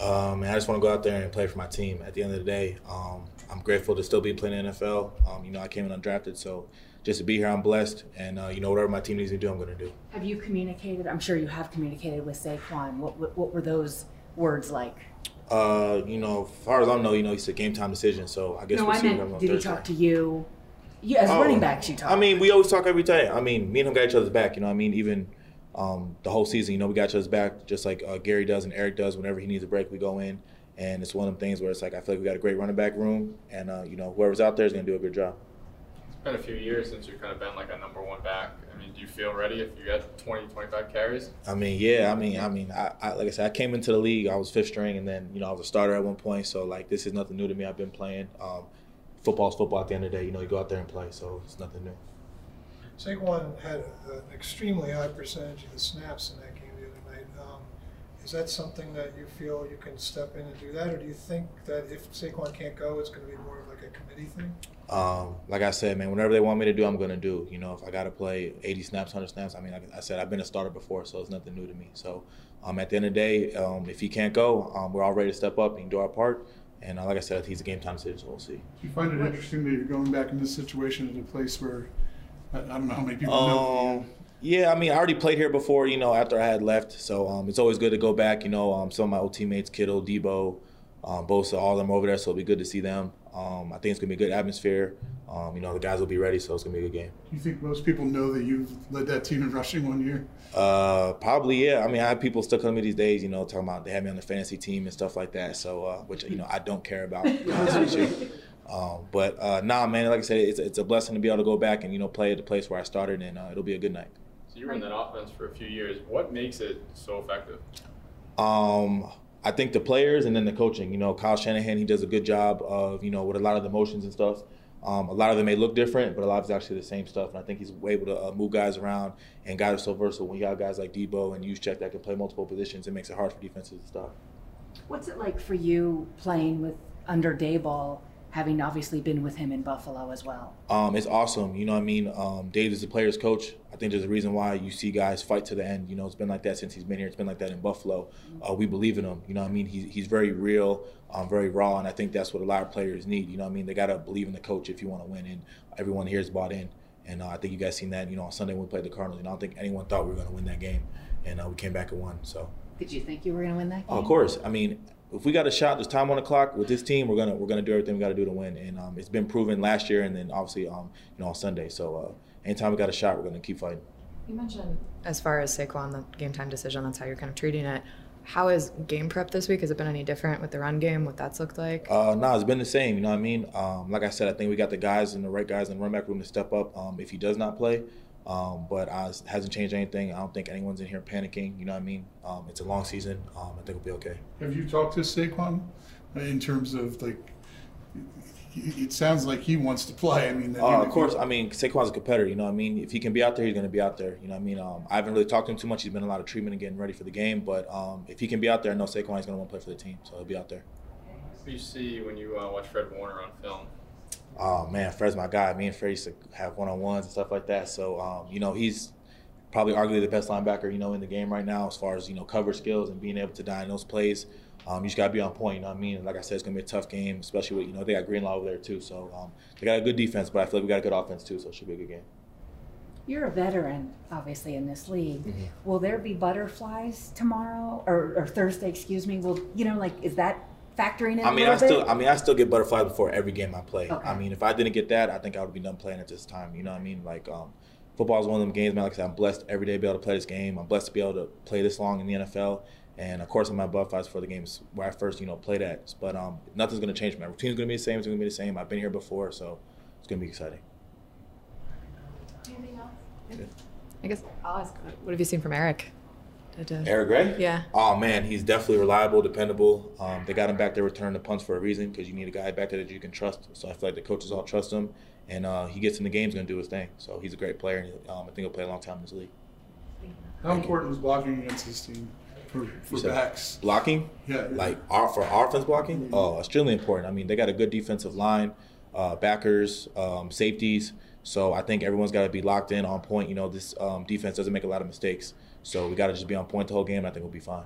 Um, and I just want to go out there and play for my team. At the end of the day, um, I'm grateful to still be playing in the NFL. Um, you know, I came in undrafted, so just to be here, I'm blessed. And uh, you know, whatever my team needs to do, I'm going to do. Have you communicated? I'm sure you have communicated with Saquon. What what, what were those words like? Uh, you know, as far as I know, you know, it's a game time decision. So I guess no, we'll I see meant, what happens on did he talk to you? You as Oh, running backs, you talk. I mean, we always talk every day. I mean, me and him got each other's back. You know, what I mean, even um, the whole season, you know, we got each other's back, just like uh, Gary does and Eric does. Whenever he needs a break, we go in, and it's one of them things where it's like I feel like we got a great running back room, and uh, you know, whoever's out there is going to do a good job. It's been a few years since you've kind of been like a number one back. I mean, do you feel ready if you get 20, 25 carries? I mean, yeah. I mean, I mean, I, I like I said, I came into the league. I was fifth string, and then you know I was a starter at one point. So like, this is nothing new to me. I've been playing. Um, football's football. At the end of the day, you know, you go out there and play. So it's nothing new. Saquon had an extremely high percentage of the snaps in that game the other night. Um, is that something that you feel you can step in and do that, or do you think that if Saquon can't go, it's going to be more of like a committee thing? Um, like I said, man, whatever they want me to do, I'm gonna do. You know, if I gotta play 80 snaps, 100 snaps, I mean, like I said, I've been a starter before, so it's nothing new to me. So, um, at the end of the day, um, if he can't go, um, we're all ready to step up and do our part. And uh, like I said, he's a game time decision, so we'll see. Do you find it interesting that you're going back in this situation at a place where I, I don't know how many people know. Um, yeah, I mean, I already played here before, you know, after I had left. So um, it's always good to go back. You know, um, some of my old teammates, Kittle, Deebo, um, Bosa, all of them over there. So it'll be good to see them. Um, I think it's going to be a good atmosphere. Um, you know, the guys will be ready, so it's going to be a good game. Do you think most people know that you've led that team in rushing one year? Uh, probably, yeah. I mean, I have people still coming to me these days, you know, talking about they have me on the fantasy team and stuff like that. So, uh, which, you know, I don't care about, to be honest with you. Um, but uh, nah, man, like I said, it's, it's a blessing to be able to go back and, you know, play at the place where I started, and uh, it'll be a good night. So you were in that offense for a few years. What makes it so effective? Um, I think the players and then the coaching. You know, Kyle Shanahan, he does a good job of, you know, with a lot of the motions and stuff. Um, a lot of them may look different, but a lot of it's actually the same stuff. And I think he's able to uh, move guys around, and guys are so versatile. When you have guys like Deebo and Juszczyk that can play multiple positions, it makes it hard for defenses to stop. What's it like for you playing with under Daboll, having obviously been with him in Buffalo as well? Um, it's awesome. You know what I mean? Um, Dave is the player's coach. I think there's a reason why you see guys fight to the end. You know, it's been like that since he's been here. It's been like that in Buffalo. Uh, we believe in him. You know what I mean? He's, he's very real, um, very raw, and I think that's what a lot of players need. You know what I mean? They got to believe in the coach if you want to win, and everyone here is bought in. And uh, I think you guys seen that, you know, on Sunday when we played the Cardinals. And I don't think anyone thought we were going to win that game. And uh, we came back and won. So, Did you think you were going to win that game? Oh, of course. I mean, if we got a shot, there's time on the clock with this team. We're gonna we're gonna do everything we got to do to win, and um, it's been proven last year, and then obviously um, you know on Sunday. So uh, anytime we got a shot, we're gonna keep fighting. You mentioned as far as Saquon, the game time decision, that's how you're kind of treating it. How is game prep this week? Has it been any different with the run game? What that's looked like? Uh, no, it's been the same. You know what I mean? Um, like I said, I think we got the guys and the right guys in the run back room to step up um, if he does not play. Um, but uh, it hasn't changed anything. I don't think anyone's in here panicking. You know what I mean? Um, it's a long season. Um, I think we'll be okay. Have you talked to Saquon in terms of like? It sounds like he wants to play. I mean, Uh, of course. I mean, Saquon's a competitor. You know what I mean? If he can be out there, he's going to be out there. You know what I mean? Um, I haven't really talked to him too much. He's been in a lot of treatment and getting ready for the game. But um, if he can be out there, I know Saquon is going to want to play for the team. So he'll be out there. What do you see when you uh, watch Fred Warner on film? Oh man, Fred's my guy. Me and Fred used to have one on ones and stuff like that. So um, you know, he's probably arguably the best linebacker you know in the game right now as far as you know cover skills and being able to diagnose plays. Um, you just gotta be on point. You know what I mean? And like I said, it's gonna be a tough game, especially with you know they got Greenlaw over there too. So um, they got a good defense, but I feel like we got a good offense too. So it should be a good game. You're a veteran, obviously, in this league. Mm-hmm. Will there be butterflies tomorrow or, or Thursday? Excuse me. Will you know, like, is that factoring in? I a mean, I still, bit? I mean, I still get butterflies before every game I play. Okay. I mean, if I didn't get that, I think I would be done playing at this time. You know what I mean? Like, um, football is one of them games, man. Like I said, I'm blessed every day to be able to play this game. I'm blessed to be able to play this long in the NFL. And of course, I'm at butterflies for the games where I first, you know, played at. But um, nothing's going to change. My routine's going to be the same. It's going to be the same. I've been here before, so it's going to be exciting. Anything else? Yeah. I guess I'll ask. What have you seen from Eric? Did, Eric Gray? Yeah. Oh man, he's definitely reliable, dependable. Um, they got him back there returning the punts for a reason because you need a guy back there that you can trust. So I feel like the coaches all trust him, and uh, he gets in the game, he's gonna do his thing. So he's a great player, and um, I think he'll play a long time in this league. How important was blocking against this team for, for said backs? Blocking? Yeah. Like our, for our offense blocking? Oh, extremely important. I mean, they got a good defensive line, uh, backers, um, safeties. So I think everyone's got to be locked in on point. You know, this um, defense doesn't make a lot of mistakes. So we got to just be on point the whole game. I think we'll be fine.